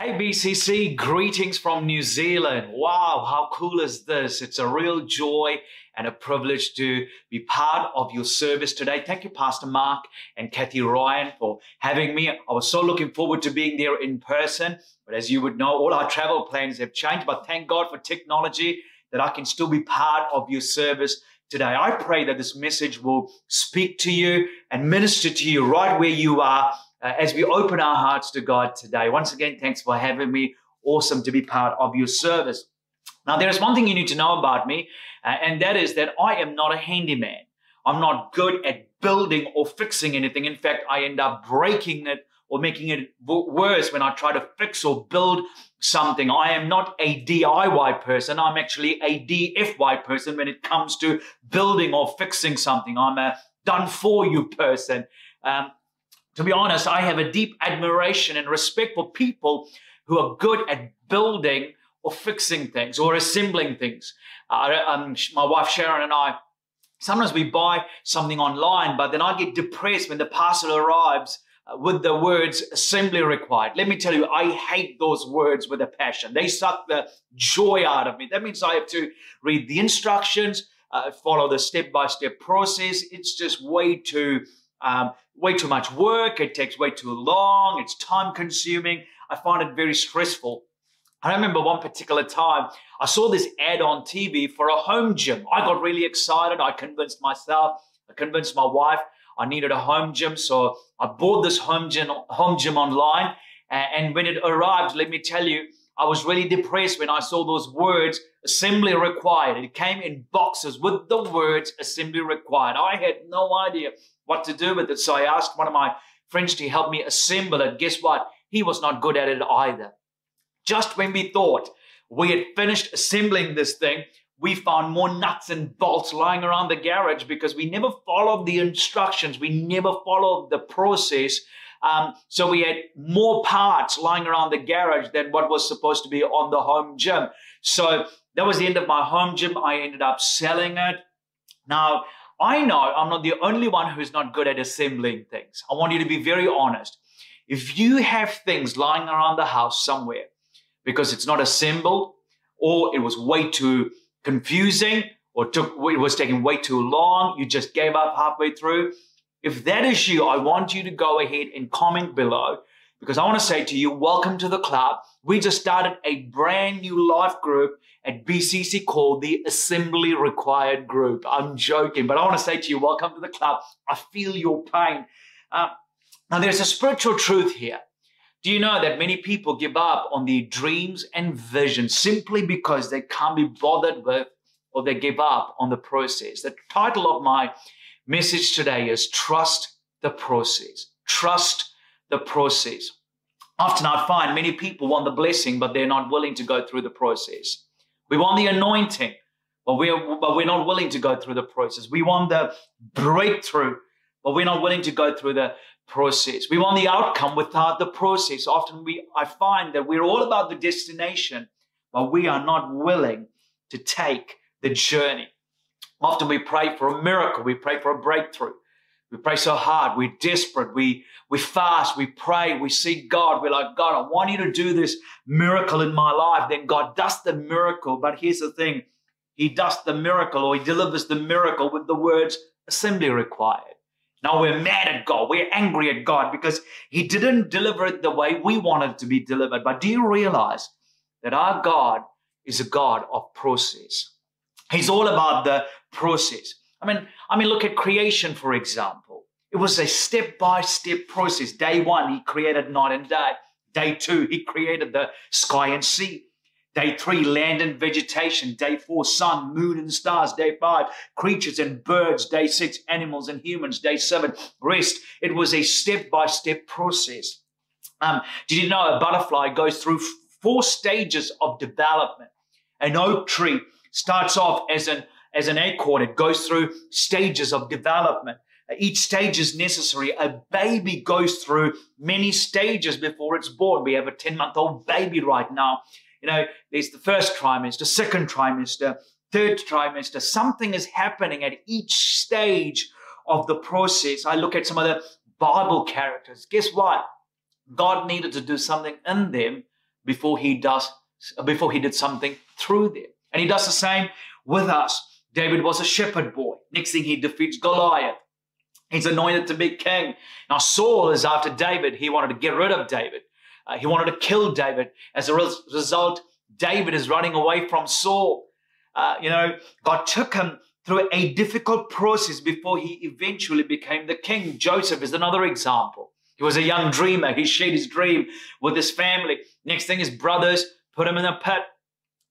Hey BCC, greetings from New Zealand. Wow, how cool is this? It's a real joy and a privilege to be part of your service today. Thank you, Pastor Mark and Kathy Ryan, for having me. I was so looking forward to being there in person. But as you would know, all our travel plans have changed. But thank God for technology that I can still be part of your service today. I pray that this message will speak to you and minister to you right where you are uh, as we open our hearts to God today. Once again, thanks for having me. Awesome to be part of your service. Now, there is one thing you need to know about me, uh, and that is that I am not a handyman. I'm not good at building or fixing anything. In fact, I end up breaking it or making it worse when I try to fix or build something. I am not a DIY person. I'm actually a DFY person when it comes to building or fixing something. I'm a done for you person. Um, to be honest, I have a deep admiration and respect for people who are good at building or fixing things or assembling things. Uh, um, my wife Sharon and I, sometimes we buy something online, but then I get depressed when the parcel arrives uh, with the words assembly required. Let me tell you, I hate those words with a passion. They suck the joy out of me. That means I have to read the instructions, uh, follow the step by step process. It's just way too um, way too much work. It takes way too long. It's time consuming. I find it very stressful. I remember one particular time I saw this ad on TV for a home gym. I got really excited. I convinced myself, I convinced my wife I needed a home gym. So I bought this home gym, home gym online. And when it arrived, let me tell you, I was really depressed when I saw those words assembly required. It came in boxes with the words assembly required. I had no idea what to do with it. So I asked one of my friends to help me assemble it. Guess what? He was not good at it either. Just when we thought we had finished assembling this thing, we found more nuts and bolts lying around the garage because we never followed the instructions. We never followed the process. Um, so we had more parts lying around the garage than what was supposed to be on the home gym. So that was the end of my home gym. I ended up selling it. Now, I know I'm not the only one who's not good at assembling things. I want you to be very honest. If you have things lying around the house somewhere because it's not assembled or it was way too confusing or took it was taking way too long, you just gave up halfway through. If that is you, I want you to go ahead and comment below because I want to say to you, welcome to the club. We just started a brand new life group at BCC called the Assembly Required Group. I'm joking, but I want to say to you, welcome to the club. I feel your pain. Uh, now, there's a spiritual truth here. Do you know that many people give up on their dreams and visions simply because they can't be bothered with or they give up on the process? The title of my message today is Trust the Process. Trust the process. Often I find many people want the blessing, but they're not willing to go through the process. We want the anointing, but we're, but we're not willing to go through the process. We want the breakthrough, but we're not willing to go through the process. We want the outcome without the process. Often we, I find that we're all about the destination, but we are not willing to take the journey. Often we pray for a miracle. We pray for a breakthrough. We pray so hard. We're desperate. We, we fast. We pray. We seek God. We're like, God, I want you to do this miracle in my life. Then God does the miracle. But here's the thing. He does the miracle or he delivers the miracle with the words assembly required. Now we're mad at God. We're angry at God because he didn't deliver it the way we wanted to be delivered. But do you realize that our God is a God of process? He's all about the process. I mean, I mean, look at creation, for example. It was a step by step process. Day one, he created night and day. Day two, he created the sky and sea. Day three, land and vegetation. Day four, sun, moon, and stars. Day five, creatures and birds. Day six, animals and humans. Day seven, rest. It was a step by step process. Um, did you know a butterfly goes through four stages of development? An oak tree starts off as an as an acorn. It goes through stages of development. Each stage is necessary. A baby goes through many stages before it's born. We have a 10 month old baby right now. You know, there's the first trimester, second trimester, third trimester. Something is happening at each stage of the process. I look at some of the Bible characters. Guess what? God needed to do something in them before he does before he did something through them. And he does the same with us. David was a shepherd boy. Next thing he defeats Goliath. He's anointed to be king. Now Saul is after David. He wanted to get rid of David. Uh, he wanted to kill David. As a res- result, David is running away from Saul. Uh, you know, God took him through a difficult process before he eventually became the king. Joseph is another example. He was a young dreamer. He shared his dream with his family. Next thing, his brothers put him in a pit.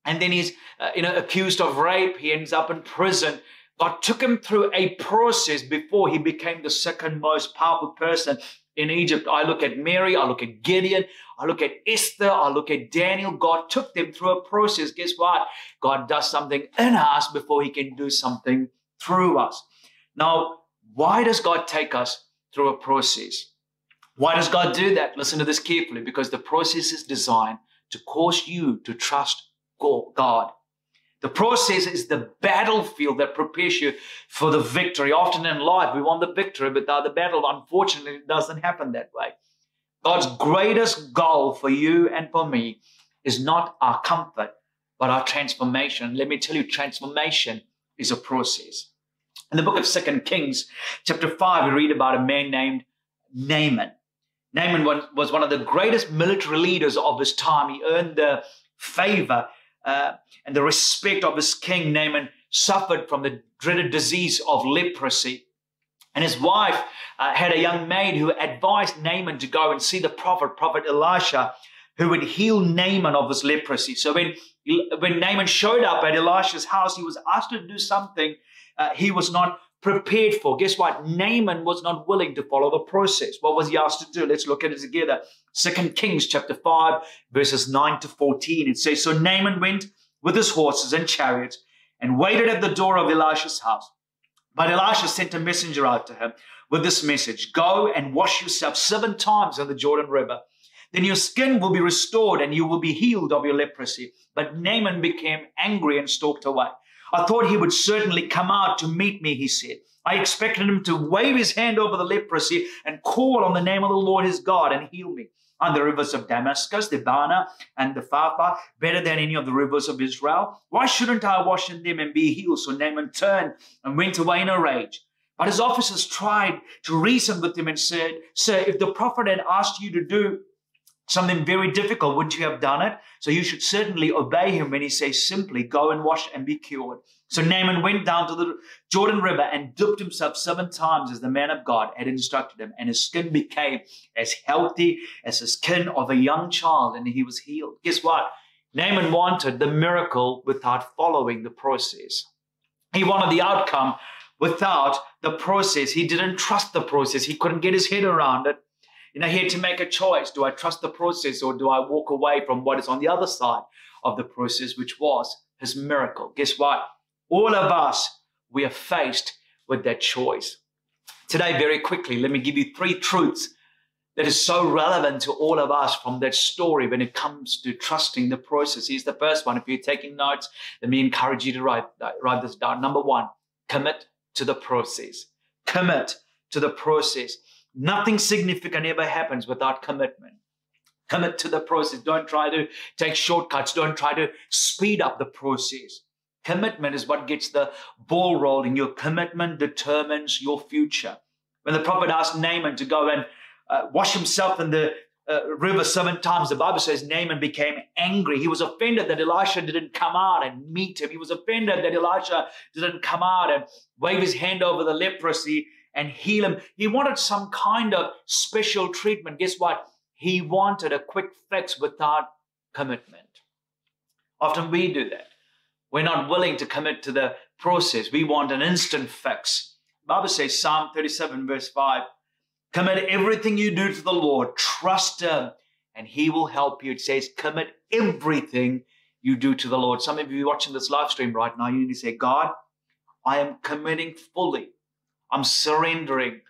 And then he's, uh, you know, accused of rape. He ends up in prison. God took him through a process before he became the second most powerful person in Egypt. I look at Mary, I look at Gideon, I look at Esther, I look at Daniel. God took them through a process. Guess what? God does something in us before he can do something through us. Now, why does God take us through a process? Why does God do that? Listen to this carefully because the process is designed to cause you to trust God. The process is the battlefield that prepares you for the victory. Often in life, we want the victory, but the battle, unfortunately, it doesn't happen that way. God's greatest goal for you and for me is not our comfort, but our transformation. Let me tell you, transformation is a process. In the book of Second Kings, chapter 5, we read about a man named Naaman. Naaman was one of the greatest military leaders of his time. He earned the favor uh, and the respect of his king, Naaman, suffered from the dreaded disease of leprosy. And his wife uh, had a young maid who advised Naaman to go and see the prophet, Prophet Elisha, who would heal Naaman of his leprosy. So when, when Naaman showed up at Elisha's house, he was asked to do something uh, he was not prepared for. Guess what? Naaman was not willing to follow the process. What was he asked to do? Let's look at it together. Second Kings chapter 5, verses 9 to 14. It says, So Naaman went with his horses and chariots and waited at the door of Elisha's house. But Elisha sent a messenger out to him with this message Go and wash yourself seven times in the Jordan River. Then your skin will be restored and you will be healed of your leprosy. But Naaman became angry and stalked away. I thought he would certainly come out to meet me, he said. I expected him to wave his hand over the leprosy and call on the name of the Lord his God and heal me. On the rivers of Damascus, the Abana, and the Pharpar, better than any of the rivers of Israel. Why shouldn't I wash in them and be healed? So Naaman turned and went away in a rage. But his officers tried to reason with him and said, Sir, if the prophet had asked you to do something very difficult, wouldn't you have done it? So you should certainly obey him when he says simply, go and wash and be cured. So Naaman went down to the Jordan River and dipped himself seven times as the man of God had instructed him, and his skin became as healthy as the skin of a young child, and he was healed. Guess what? Naaman wanted the miracle without following the process. He wanted the outcome without the process. He didn't trust the process. He couldn't get his head around it. You know, he had to make a choice. Do I trust the process or do I walk away from what is on the other side of the process, which was his miracle? Guess what? All of us, we are faced with that choice. Today, very quickly, let me give you three truths that is so relevant to all of us from that story when it comes to trusting the process. Here's the first one. If you're taking notes, let me encourage you to write, write this down. Number one, commit to the process. Commit to the process. Nothing significant ever happens without commitment. Commit to the process. Don't try to take shortcuts. Don't try to speed up the process. Commitment is what gets the ball rolling. Your commitment determines your future. When the prophet asked Naaman to go and uh, wash himself in the uh, river seven times, the Bible says Naaman became angry. He was offended that Elisha didn't come out and meet him. He was offended that Elisha didn't come out and wave his hand over the leprosy and heal him. He wanted some kind of special treatment. Guess what? He wanted a quick fix without commitment. Often we do that. We're not willing to commit to the process. We want an instant fix. The Bible says, Psalm 37, verse 5, commit everything you do to the Lord, trust Him, and He will help you. It says, commit everything you do to the Lord. Some of you watching this live stream right now, you need to say, God, I am committing fully I'm surrendering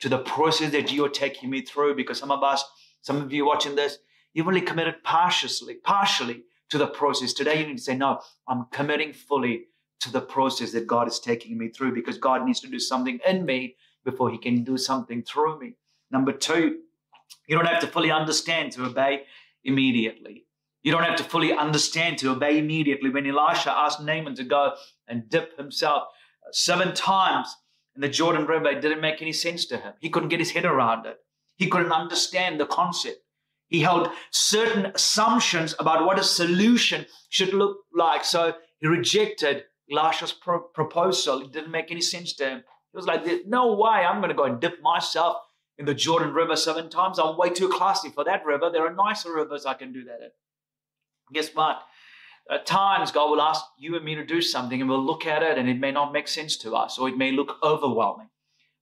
to the process that you are taking me through because some of us, some of you watching this, you've only committed partially, partially to the process. Today you need to say, no, I'm committing fully to the process that God is taking me through because God needs to do something in me before he can do something through me. Number two, you don't have to fully understand to obey immediately. You don't have to fully understand to obey immediately. When Elisha asked Naaman to go and dip himself seven times the Jordan River, it didn't make any sense to him. He couldn't get his head around it. He couldn't understand the concept. He held certain assumptions about what a solution should look like. So he rejected Elisha's pro- proposal. It didn't make any sense to him. He was like, There's no way, I'm going to go and dip myself in the Jordan River seven times. I'm way too classy for that river. There are nicer rivers I can do that in. Guess what? At times, God will ask you and me to do something, and we'll look at it, and it may not make sense to us, or it may look overwhelming.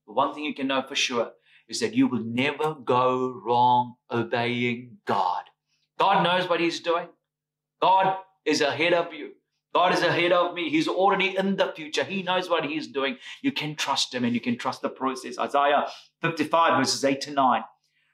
But one thing you can know for sure is that you will never go wrong obeying God. God knows what He's doing. God is ahead of you. God is ahead of me. He's already in the future. He knows what He's doing. You can trust Him and you can trust the process. Isaiah 55, verses 8 to 9.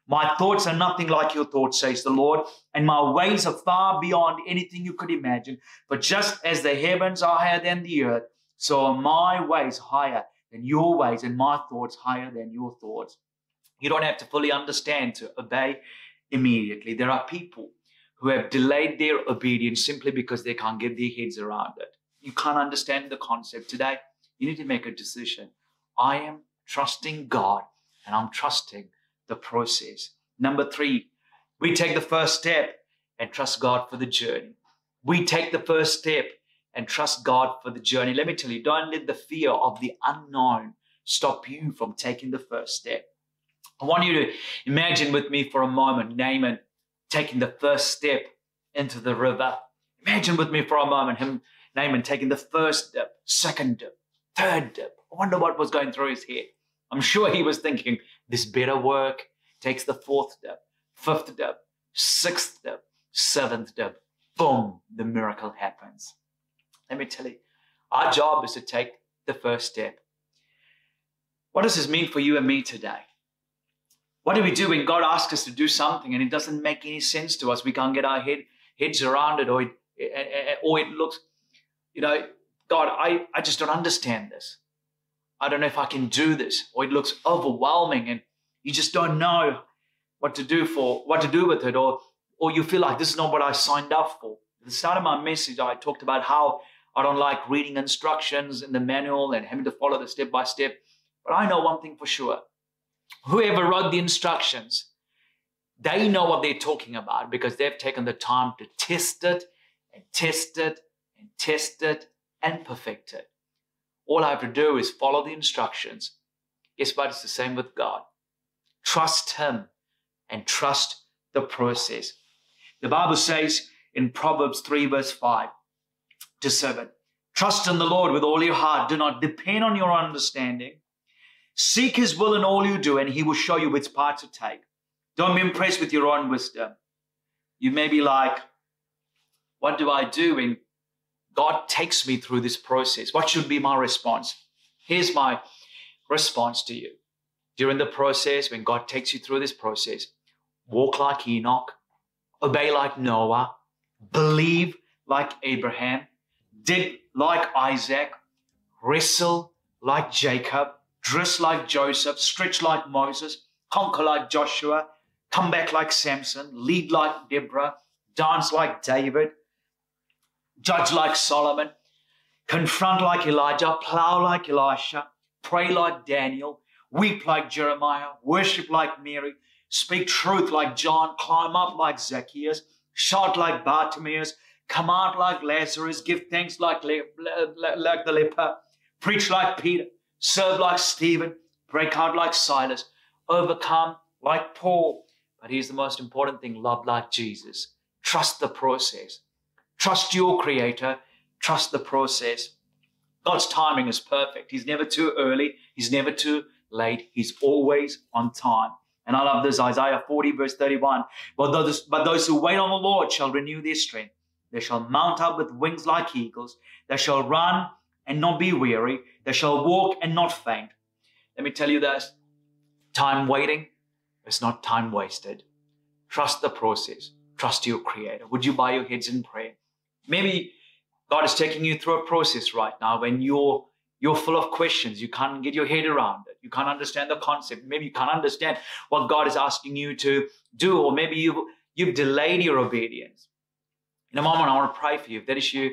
My thoughts are nothing like your thoughts, says the Lord, and my ways are far beyond anything you could imagine. But just as the heavens are higher than the earth, so are my ways higher than your ways, and my thoughts higher than your thoughts. You don't have to fully understand to obey immediately. There are people who have delayed their obedience simply because they can't get their heads around it. You can't understand the concept today. You need to make a decision. I am trusting God and I'm trusting the process. Number three, we take the first step and trust God for the journey. We take the first step and trust God for the journey. Let me tell you, don't let the fear of the unknown stop you from taking the first step. I want you to imagine with me for a moment Naaman taking the first step into the river. Imagine with me for a moment him, Naaman, taking the first dip, second dip, third dip. I wonder what was going through his head. I'm sure he was thinking, this better work. Takes the fourth step, fifth step, sixth step, seventh step. Boom, the miracle happens. Let me tell you, our job is to take the first step. What does this mean for you and me today? What do we do when God asks us to do something and it doesn't make any sense to us? We can't get our head, heads around it, or it, eh, eh, eh, or it looks, you know, God, I, I just don't understand this. I don't know if I can do this, or it looks overwhelming and you just don't know what to do for what to do with it, or or you feel like this is not what I signed up for. At the start of my message, I talked about how I don't like reading instructions in the manual and having to follow the step by step. But I know one thing for sure. Whoever wrote the instructions, they know what they're talking about because they've taken the time to test it and test it and test it and perfect it. All I have to do is follow the instructions. Guess what? It's the same with God. Trust Him and trust the process. The Bible says in Proverbs 3, verse 5 to 7 Trust in the Lord with all your heart. Do not depend on your understanding. Seek His will in all you do, and He will show you which path to take. Don't be impressed with your own wisdom. You may be like, What do I do when God takes me through this process? What should be my response? Here's my response to you during the process, when God takes you through this process, walk like Enoch, obey like Noah, believe like Abraham, dig like Isaac, wrestle like Jacob, dress like Joseph, stretch like Moses, conquer like Joshua, come back like Samson, lead like Deborah, dance like David, judge like Solomon, confront like Elijah, plow like Elisha, pray like Daniel, weep like Jeremiah, worship like Mary, speak truth like John, climb up like Zacchaeus, shout like Bartimaeus, out like Lazarus, give thanks like, le- le- like the leper, preach like Peter, serve like Stephen, break out like Silas, overcome like Paul. But here's the most important thing love like Jesus. Trust the process. Trust your Creator. Trust the process. God's timing is perfect. He's never too early. He's never too late. He's always on time. And I love this Isaiah 40, verse 31. But those, but those who wait on the Lord shall renew their strength. They shall mount up with wings like eagles. They shall run and not be weary. They shall walk and not faint. Let me tell you this time waiting is not time wasted. Trust the process. Trust your Creator. Would you bow your heads in prayer? Maybe God is taking you through a process right now when you're you're full of questions. You can't get your head around it. You can't understand the concept. Maybe you can't understand what God is asking you to do, or maybe you've, you've delayed your obedience. In a moment, I want to pray for you. If that is you,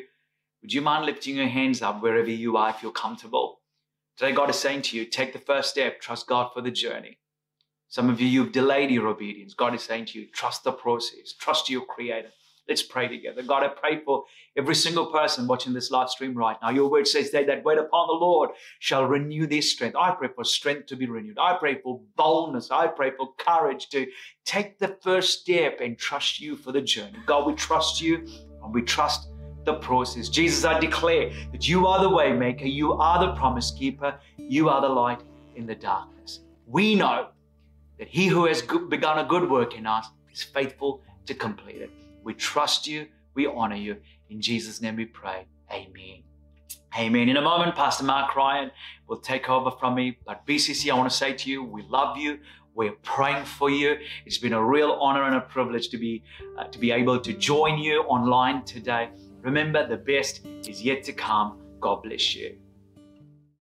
would you mind lifting your hands up wherever you are if you're comfortable? Today, God is saying to you, take the first step, trust God for the journey. Some of you, you've delayed your obedience. God is saying to you, trust the process, trust your Creator. Let's pray together. God, I pray for every single person watching this live stream right now. Your word says they that wait upon the Lord shall renew their strength. I pray for strength to be renewed. I pray for boldness. I pray for courage to take the first step and trust you for the journey. God, we trust you and we trust the process. Jesus, I declare that you are the waymaker, you are the promise keeper, you are the light in the darkness. We know that he who has begun a good work in us is faithful to complete it. We trust you. We honor you. In Jesus' name we pray. Amen. Amen. In a moment, Pastor Mark Ryan will take over from me. But BCC, I want to say to you, we love you. We're praying for you. It's been a real honor and a privilege to be uh, to be able to join you online today. Remember, the best is yet to come. God bless you.